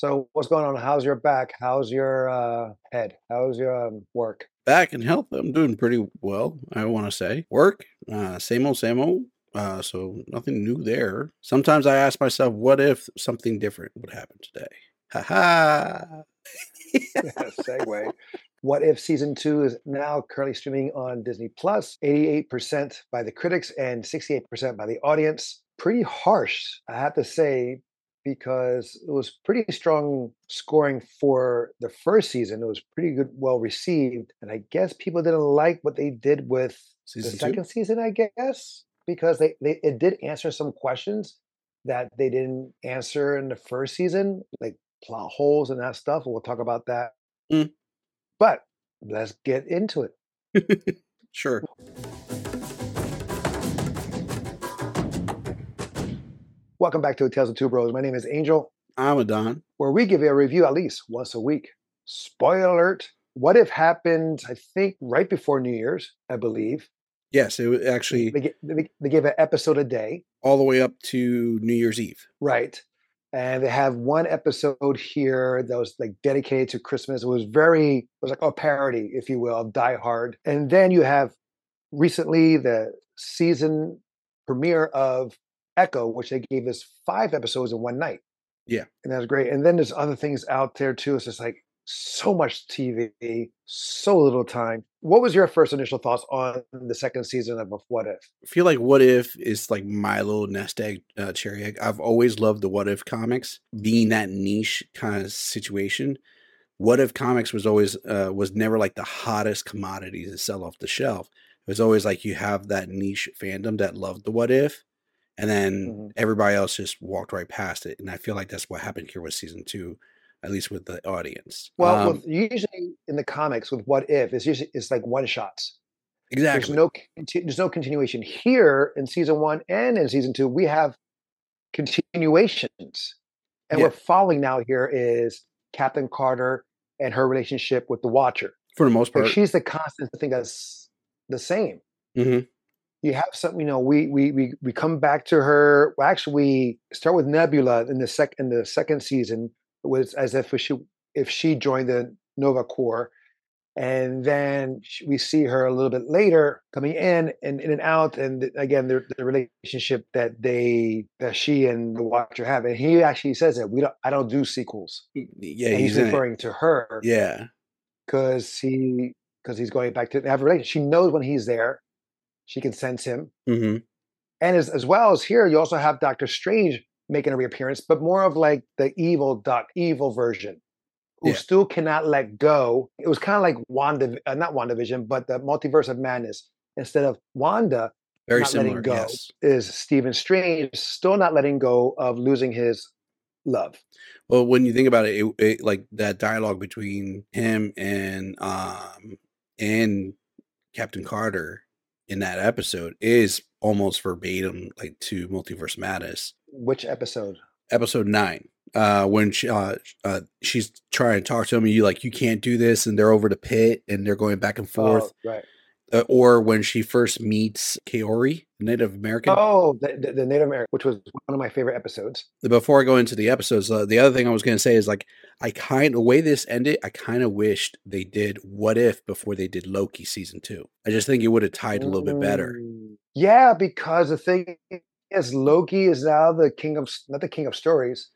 So what's going on? How's your back? How's your uh, head? How's your um, work? Back and health, I'm doing pretty well. I want to say work, uh, same old, same old. Uh, so nothing new there. Sometimes I ask myself, what if something different would happen today? Ha ha. Segue. What If Season 2 is now currently streaming on Disney Plus, 88% by the critics and 68% by the audience. Pretty harsh, I have to say, because it was pretty strong scoring for the first season. It was pretty good, well received. And I guess people didn't like what they did with Season the two? second season, I guess, because they, they it did answer some questions that they didn't answer in the first season, like plot holes and that stuff. We'll talk about that. Mm. But let's get into it. Sure. Welcome back to the Tales of Two Bros. My name is Angel, I'm Adan. where we give you a review at least once a week. Spoiler alert. What if happened, I think, right before New Year's, I believe. Yes, it was actually They, they, they give an episode a day, all the way up to New Year's Eve. right? And they have one episode here that was like dedicated to Christmas. It was very, it was like a parody, if you will, of Die Hard. And then you have recently the season premiere of Echo, which they gave us five episodes in one night. Yeah. And that was great. And then there's other things out there too. It's just like so much TV, so little time. What was your first initial thoughts on the second season of What If? I feel like What If is like my little nest egg uh, cherry egg. I've always loved the What If comics, being that niche kind of situation. What If comics was always uh, was never like the hottest commodity to sell off the shelf. It was always like you have that niche fandom that loved the What If, and then Mhm. everybody else just walked right past it. And I feel like that's what happened here with season two, at least with the audience. Well, Um, with, usually in the comics with What If, it's usually it's like one shots. exactly. There's no there's no continuation here in season one and in season two. We have continuations, and Yeah. we're following now here is Captain Carter and her relationship with the Watcher. for the most Like part. she's the constant thing that's the same. Mhm. You have some, you know, we we we we come back to her. Well, actually, we start with Nebula in the sec in the second season. It was as if she if she joined the Nova Corps, and then we see her a little bit later coming in and in and out, and again the, the relationship that they that she and the Watcher have. And he actually says that we don't. I don't do sequels. Yeah, and he's he's referring to her Yeah. because he because he's going back to have a relationship. She knows when he's there. She can sense him. hmm And as, as well as here, you also have Doctor Strange making a reappearance, but more of like the evil doc, evil version, who Yeah. still cannot let go. It was kind of like Wanda, uh, not WandaVision, but the multiverse of madness. Instead of Wanda Very not letting similar. go, Yes. is Stephen Strange still not letting go of losing his love. Well, when you think about it, it, it like that dialogue between him and um and Captain Carter in that episode is almost verbatim like to Multiverse Madness, Which episode? episode nine. Uh, when she uh, uh she's trying to talk to him, and you like you can't do this, and they're over the pit, and they're going back and forth. Oh, right. Uh, or when she first meets Kahhori, Native American. Oh, the, the, Native American, which was one of my favorite episodes. before I go into the episodes, uh, the other thing I was going to say is like I kind the way this ended, I kind of wished they did what if before they did Loki season two. I just think it would have tied a little bit better. Mm, Yeah, because the thing is, Loki is now the king of not the king of stories.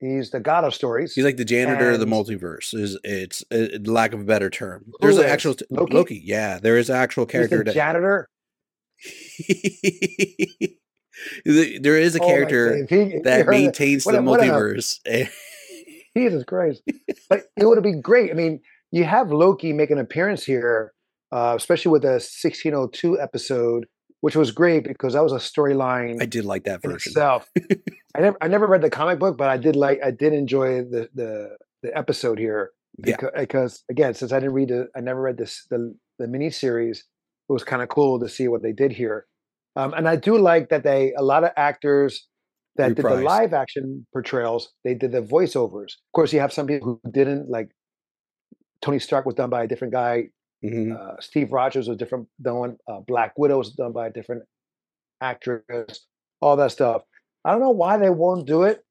He's the god of stories. He's like the janitor of the multiverse. Is it's uh, lack of a better term. Who There's an actual Loki? Loki? Yeah, there is an actual He's character the that janitor. There is a Oh character if he- that maintains what the what a- multiverse. Jesus Christ! but it would have been great. I mean, you have Loki make an appearance here, uh, especially with the 1602 episode, which was great because that was a storyline. I did like that version. itself. I never I never read the comic book, but I did like I did enjoy the the the episode here Yeah. because, because again, since I didn't read the I never read this the the mini series, it was kind of cool to see what they did here. Um, and I do like that they a lot of actors that did the live action portrayals, they did the voiceovers. Of course, you have some people who didn't like Tony Stark was done by a different guy. Mhm. Uh, Steve Rogers was different done. Uh, Black Widow was done by a different actress. All that stuff. I don't know why they won't do it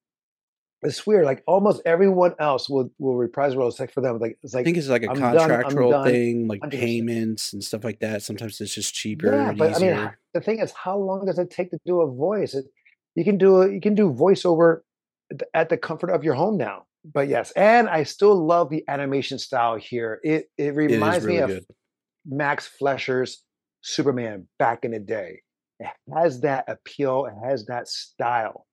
it's weird. Like almost everyone else will will reprise roles except for them. Like it's like I think it's like a I'm. Contractual done. thing, like 100%. payments and stuff like that. Sometimes it's just cheaper Yeah, and but I mean, the thing is, how long does it take to do a voice? It, you can do a, you can do voiceover at the comfort of your home now. But yes, and I still love the animation style here. It it It reminds me really of good. Max Fleischer's Superman back in the day. It has that appeal. It has that style.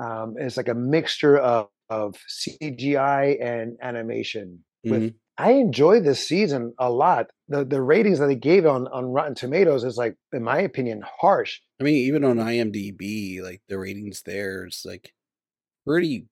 Um, it's like a mixture of, of CGI and animation. With Mhm. I enjoyed this season a lot. The the ratings that they gave on on Rotten Tomatoes is like, in my opinion, harsh. I mean, even on IMDb, like the ratings there is like pretty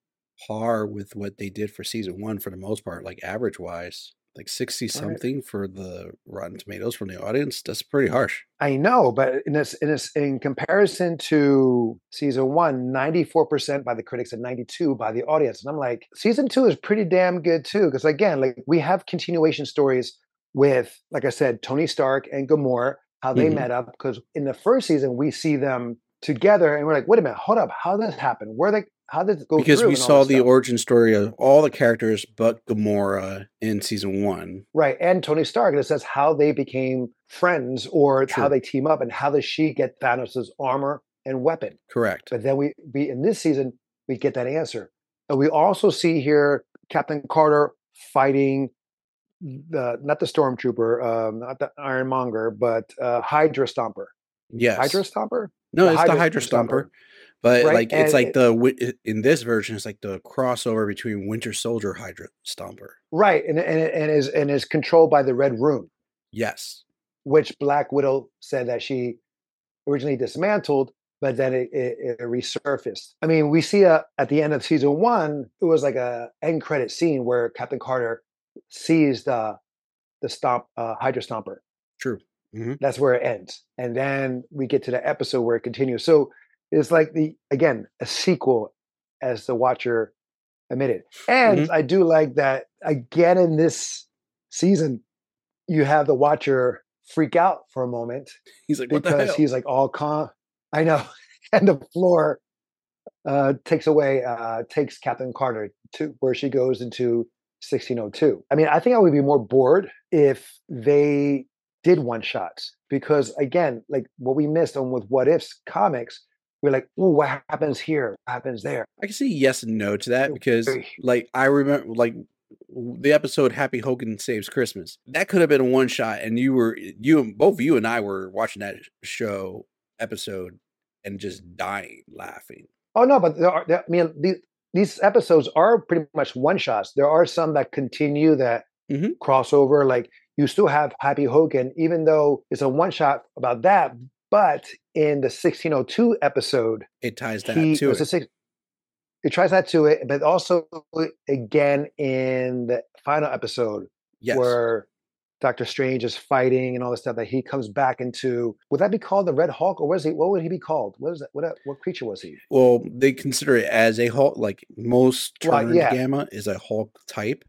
par with what they did for season one for the most part, like average wise. Like 60 Right. something for the Rotten Tomatoes from the audience. That's pretty harsh. I know, but in this in this in comparison to season one, 94% by the critics and 92 by the audience. And I'm like, season two is pretty damn good too. Because again, like we have continuation stories with, like I said, Tony Stark and Gamora, how they Mhm. met up. Because in the first season, we see them together and we're like, wait a minute, hold up, how did this happen? Where they how did it go Because we saw the stuff? origin story of all the characters but Gamora in season one. Right. And Tony Stark, and it says how they became friends or how they team up and how does she get Thanos' armor and weapon. Correct. But then we, we in this season we get that answer. And we also see here Captain Carter fighting the not the stormtrooper, um, not the Ironmonger, but uh, Hydra Stomper. Yes. Hydra Stomper, No, The it's the Hydra Hydra Stomper. Stomper. But Right, like it's and like it- the in this version, it's like the crossover between Winter Soldier Hydra Stomper. right? And and and is and is controlled by the Red Room, Yes. which Black Widow said that she originally dismantled, but then it, it, it resurfaced. I mean, we see a, at the end of season one, it was like a end credit scene where Captain Carter sees the the stomp uh, Hydra Stomper. True. hmm That's where it ends, and then we get to the episode where it continues. So it's like the again a sequel, as the watcher admitted. And Mhm. I do like that again in this season, you have the watcher freak out for a moment He's like, what the because he's like all calm. I know, and the floor uh, takes away uh, takes Captain Carter to where she goes into 1602. I mean, I think I would be more bored if they did one shots because again, like what we missed on with What Ifs comics, we're like, oh, what happens here? What happens there? I can see yes and no to that because, like, I remember, like, the episode "Happy Hogan Saves Christmas." That could have been a one shot, and you were you and both you and I were watching that show episode and just dying laughing. Oh no, but there are. There, I mean, these these episodes are pretty much one shots. There are some that continue that Mhm. crossover. Like you still have Happy Hogan, even though it's a one shot about that. But in the 1602 episode, It ties that he to it. six. It tries that to it, but also again in the final episode yes, where Doctor Strange is fighting and all this stuff that he comes back into. Would that be called the Red Hulk, or was he? What would he be called? What is that? What what creature was he? well, they consider it as a Hulk. Like most Well, turned yeah. gamma is a Hulk type,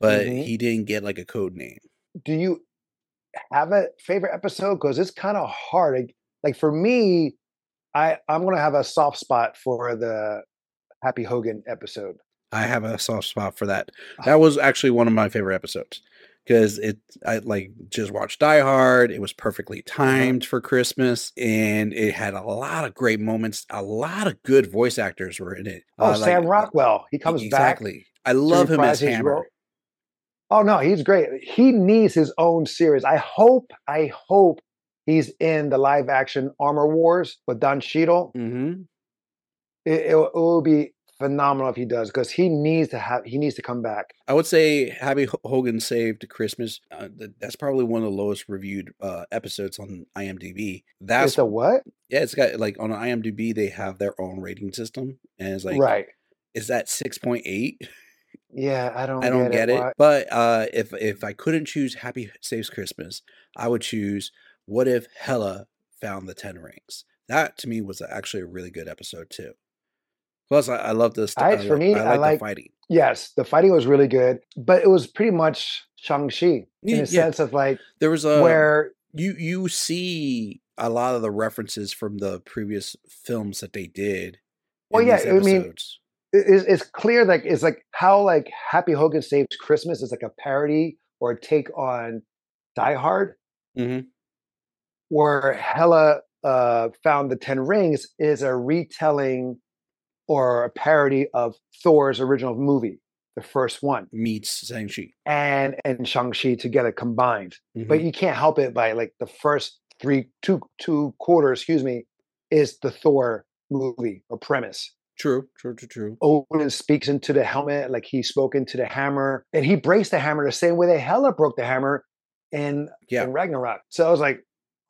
but Mhm. he didn't get like a code name. do you have a favorite episode? Because it's kind of hard. Like, like for me, I I'm gonna have a soft spot for the Happy Hogan episode. I have a soft spot for that. Ah. That was actually one of my favorite episodes because it I like just watched Die Hard. It was perfectly Uh-huh. timed for Christmas and it had a lot of great moments. A lot of good voice actors were in it. Oh, Uh, Sam like, Rockwell, he comes back. exactly. I love him as Hammer. role. Oh no, he's great. He needs his own series. I hope, I hope he's in the live action Armor Wars with Don Cheadle. hmm It, it, will- it will be phenomenal if he does because he needs to have he needs to come back. I would say Happy Hogan Saved Christmas. Uh, that's probably one of the lowest reviewed uh, episodes on IMDb. That's it's a what? yeah. It's got like on IMDb they have their own rating system, and it's like right. is that six point eight? Yeah, I don't. I don't get it. Why- But uh, if if I couldn't choose Happy Saves Christmas, I would choose What If Hela Found the Ten Rings. That to me was actually a really good episode too. Plus, I, I love the st- I- I for li- me, I I like, like- the fighting. Yes, the fighting was really good, but it was pretty much Shang-Chi in Yeah, the yeah. sense of like There was a where you you see a lot of the references from the previous films that they did. Well, in yeah, I mean. It's, it's clear like it's like how like Happy Hogan Saves Christmas is like a parody or a take on Die Hard, Mhm. where Hela uh, found the Ten Rings is a retelling or a parody of Thor's original movie, the first one, Meets Shang-Chi. and and Shang Chi together combined. Mhm. But you can't help it by like the first three two two quarters, excuse me, is the Thor movie or premise. True, true, true, true. Odin speaks into the helmet like he spoke into the hammer, and he breaks the hammer the same way that Hela broke the hammer in, Yeah. in Ragnarok. So I was like,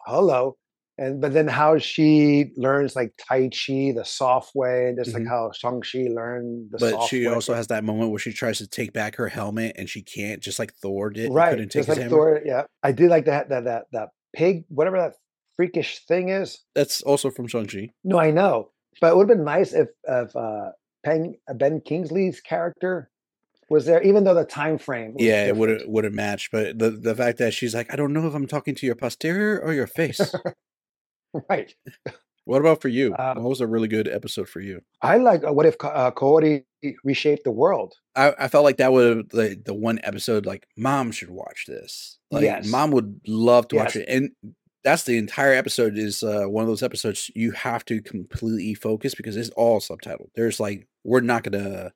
hello. And but then how she learns like Tai Chi the soft way, and just like Mhm. how Shang-Chi learned the But she way. also has that moment where she tries to take back her helmet and she can't, just like Thor did. Right, couldn't take just like hammer. Thor. Yeah, I did like that that that that pig, whatever that freakish thing is. That's also from Shang-Chi. No, I know, but it would have been nice if if uh, Pen, Ben Kingsley's character was there, even though the time frame. Yeah, it would different. have would have matched, but the the fact that she's like, I don't know if I'm talking to your posterior or your face. Right. what about for you? Um, what was a really good episode for you? I like uh, what if uh, Kahhori reshaped the world? I, I felt like that would the the one episode like mom should watch this. Like Yes. mom would love to watch it, and that's the entire episode. Is uh, one of those episodes you have to completely focus because it's all subtitled. There's like we're not gonna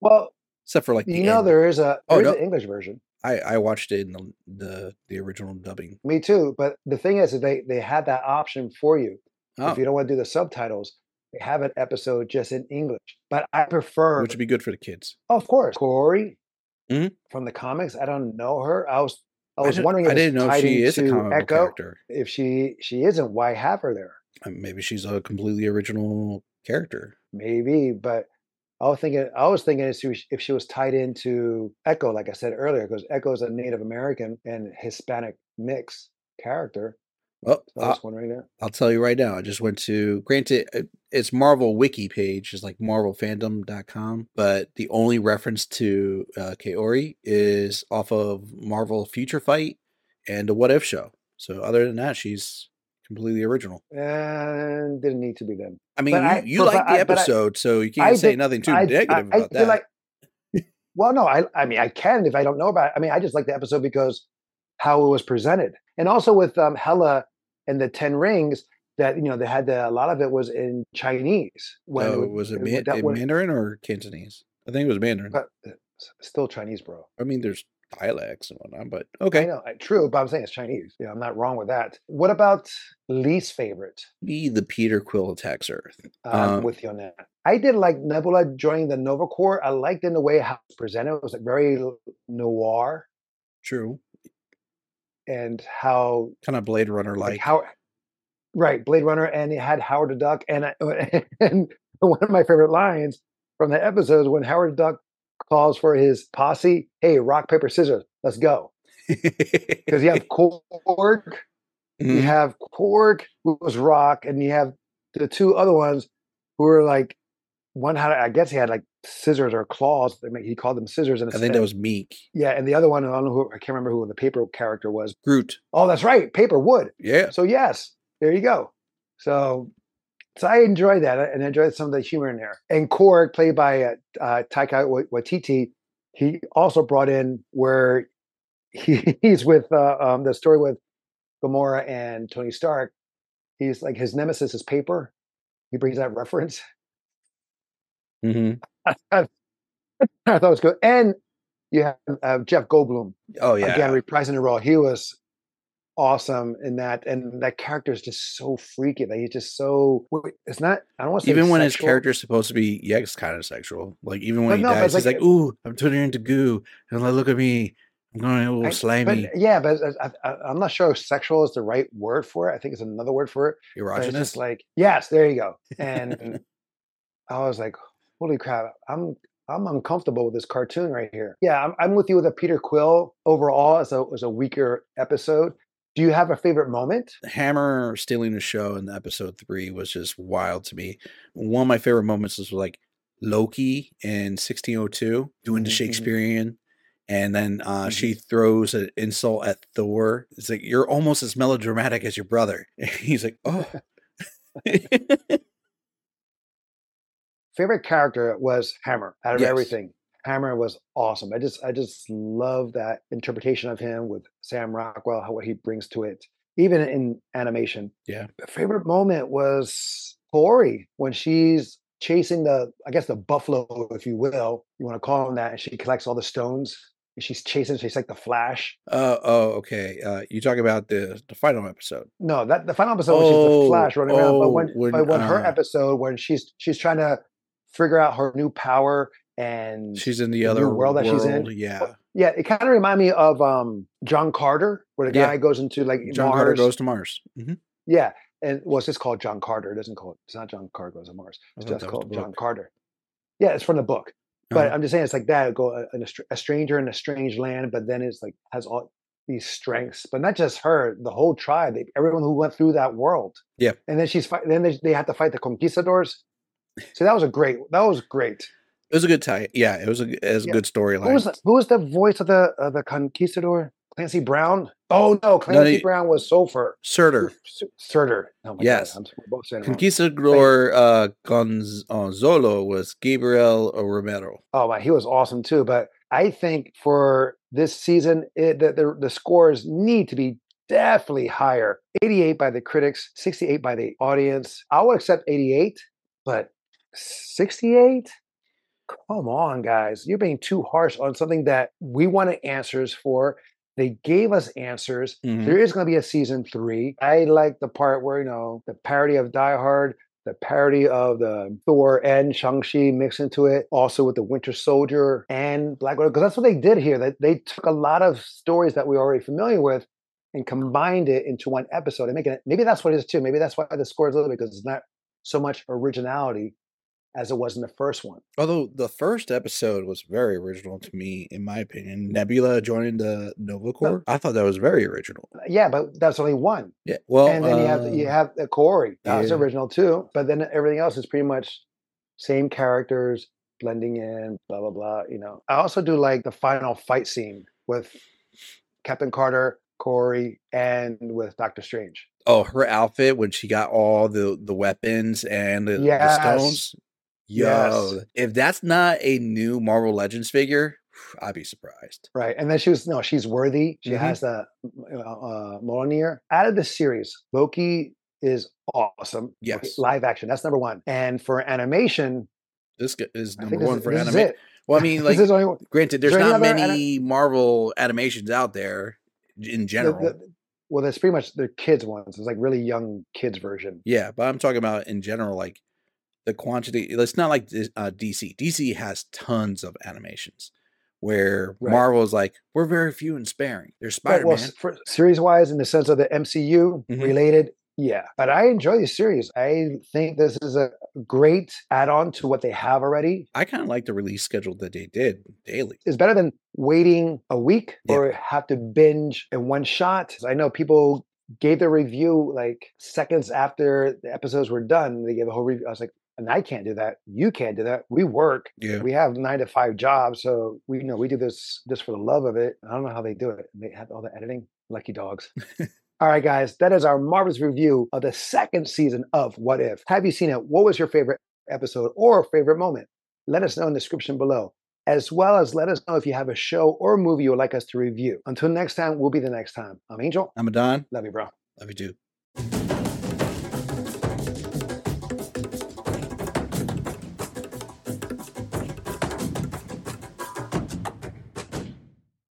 Well, except for like the you know end. there is a Oh, there is no. an English version. I I watched it in the the, the original dubbing. Me too. But the thing is, that they they had that option for you. Oh, If you don't want to do the subtitles, they have an episode just in English. But I prefer, which would be good for the kids. of course, Kahhori Mhm. from the comics. I don't know her. I was I I was didn't- wondering if I didn't know if she is a comic Echo. character. If she she isn't, why have her there? Uh, Maybe she's a completely original character. maybe but i was thinking i was thinking if she was, if she was tied into echo like i said earlier because echo is a native american and hispanic mix character So i I, was wondering that I'll tell you right now. I just went to granted uh, it's Marvel wiki page is like marvelfandom.com, but the only reference to uh, Kahhori is off of Marvel Future Fight and the What If show. So other than that, she's completely original. and didn't need to be them I mean, But you, you like the but I- episode, so you can't I say did- nothing too I, negative about that. like well no I, I mean i can if i don't know about it i mean i just like the episode because how it was presented and also with um Hela and the 10 rings that you know they had the, a lot of it was in chinese when oh, was it when man- that in when- Mandarin or Cantonese? I think it was Mandarin. but uh, still chinese bro I mean, there's dialects and whatnot, but I okay. know, true, but I'm saying it's Chinese. Yeah, I'm not wrong with that. What about least favorite? Be the Peter Quill attacks Earth. I'm Um, with you on that. I did like Nebula joining the Nova Corps. I liked in the way how it was presented. It was like very noir True. And how Kind of Blade Runner like how right Blade Runner, and it had Howard the Duck, and I- and one of my favorite lines from the episode is when Howard the Duck calls for his posse. Hey, rock paper scissors, let's go. Because you have Korg, you Mhm. have Korg, who was rock, and you have the two other ones who were like one had I guess he had like scissors or claws. He called them scissors. And I think that was Miek. yeah, and the other one I don't know who I can't remember who the paper character was. Groot. Oh, that's right, paper wood. Yeah. So yes, there you go. So so I enjoyed that and I enjoyed some of the humor in there. And Korg, played by uh, uh, Taika Wa- Waititi, he also brought in where he, he's with uh, um, the story with Gamora and Tony Stark. He's like his nemesis is paper. He brings that reference. Hmm I thought it was good. And you have uh, Jeff Goldblum Oh yeah. again reprising the role. He was awesome in that, and that character is just so freaky. Like he's just so. It's not. I don't want to say even when his character is supposed to be, yeah, it's kind of sexual. Like even when But he no, dies, he's like- like, "Ooh, I'm turning into goo," and like, look at me, I'm going a little I- slimy, But yeah, but I, I, I'm not sure if sexual is the right word for it. I think it's another word for it. But it's just erogenous. like yes, there you go. And I was like, holy crap, I'm I'm uncomfortable with this cartoon right here. Yeah, I'm, I'm with you with a Peter Quill overall as a as a weaker episode. Do you have a favorite moment? Hammer stealing the show in episode three was just wild to me. One of my favorite moments was like Loki in 1602 doing the Mhm, mhm. Shakespearean. And then uh, Mhm. she throws an insult at Thor. It's like, you're almost as melodramatic as your brother. He's like, oh. favorite character was Hammer out of Yes. everything. Hammer was awesome. I just I just love that interpretation of him with Sam Rockwell, how what he brings to it, even in animation. Yeah. The favorite moment was Tori when she's chasing the I guess the buffalo, if you will, you want to call him that, and she collects all the stones. And she's chasing, she's like the Flash. Uh, oh, okay. Uh, you talk about the the final episode. No, that the final episode when she's the Oh, Flash running around. But oh, when, when, but when her uh, episode when she's she's trying to figure out her new power and She's in the the other world that she's in. Yeah. yeah, it kind of reminded me of um John Carter, where the Yeah. guy goes into like John Mars. Carter goes to Mars. hmm Yeah, and well, it's just called John Carter. It doesn't call it. It's not John Carter goes to Mars. It's just called John Carter. Yeah, it's from the book. But Uh-huh. I'm just saying, it's like that. Go a, a, a stranger in a strange land, but then it's like has all these strengths. But not just her, the whole tribe, they, everyone who went through that world. Yeah. And then she's fight. Then they, they have to fight the conquistadors. So that was a great. That was great. It was a good tie. Yeah, it was a, it was a good storyline. Who was the, who was the voice of the of the conquistador? Clancy Brown. Oh no, Clancy he- Brown was Sulfur. Surtur. Surtur. Oh my Yes. God, I'm, both saying. Conquistador uh, Gonzalo was Gabriel Romero. Oh my, he was awesome too. But I think for this season, it, the, the the scores need to be definitely higher. 88 by the critics, 68 by the audience. I would accept 88, but 68? Come on, guys. You're being too harsh on something that we wanted answers for. They gave us answers. Mhm. There is going to be a season three. I like the part where, you know, the parody of Die Hard, the parody of the Thor and Shang-Chi mixed into it, also with the Winter Soldier and Black Widow, because that's what they did here. They, they took a lot of stories that we're already familiar with and combined it into one episode and making it, maybe that's what it is too. Maybe that's why the score is a little bit, because it's not so much originality as it was in the first one. Although the first episode was very original to me, in my opinion. Nebula joining the Nova Corps. I thought that was very original. Yeah, but that's only one. Yeah. Well, and then you have you uh, have the Kahhori. That's yeah. original too. But then everything else is pretty much same characters blending in, blah blah blah. You know. I also do like the final fight scene with Captain Carter, Kahhori, and with Doctor Strange. oh, her outfit when she got all the the weapons and the, the stones. Yo, Yes. if that's not a new Marvel Legends figure, I'd be surprised. Right. And then she was no, she's worthy. She Mhm. has the uh, Mjolnir. Out of the series, Loki is awesome. Yes. Live action. That's number one. And for animation, This is number one is- for this is anime. it. Well, I mean, like, only granted, there's there not other anim- many Marvel animations out there in the- general. the- well, that's pretty much the kids ones. It's like really young kids version. Yeah, but I'm talking about in general, like the quantity. It's not like uh, DC. DC has tons of animations where Right. Marvel is like, we're very few and sparing. There's Spider Man. for series wise, in the sense of the MCU Mhm. related, yeah. But I enjoy the series. I think this is a great add on to what they have already. I kind of like the release schedule that they did daily. It's better than waiting a week Yeah. or have to binge in one shot. I know people gave their review like seconds after the episodes were done. They gave a whole review. I was like, and I can't do that. You can't do that. We work. Yeah. We have nine to five jobs, so we you know we do this just for the love of it. I don't know how they do it. They have all the editing. Lucky dogs. all right, guys, that is our marvelous review of the second season of What If. Have you seen it? What was your favorite episode or favorite moment? Let us know in the description below, as well as let us know if you have a show or movie you would like us to review. Until next time, we'll be the next time. I'm Angel. I'm Adan. Love you, bro. Love you too.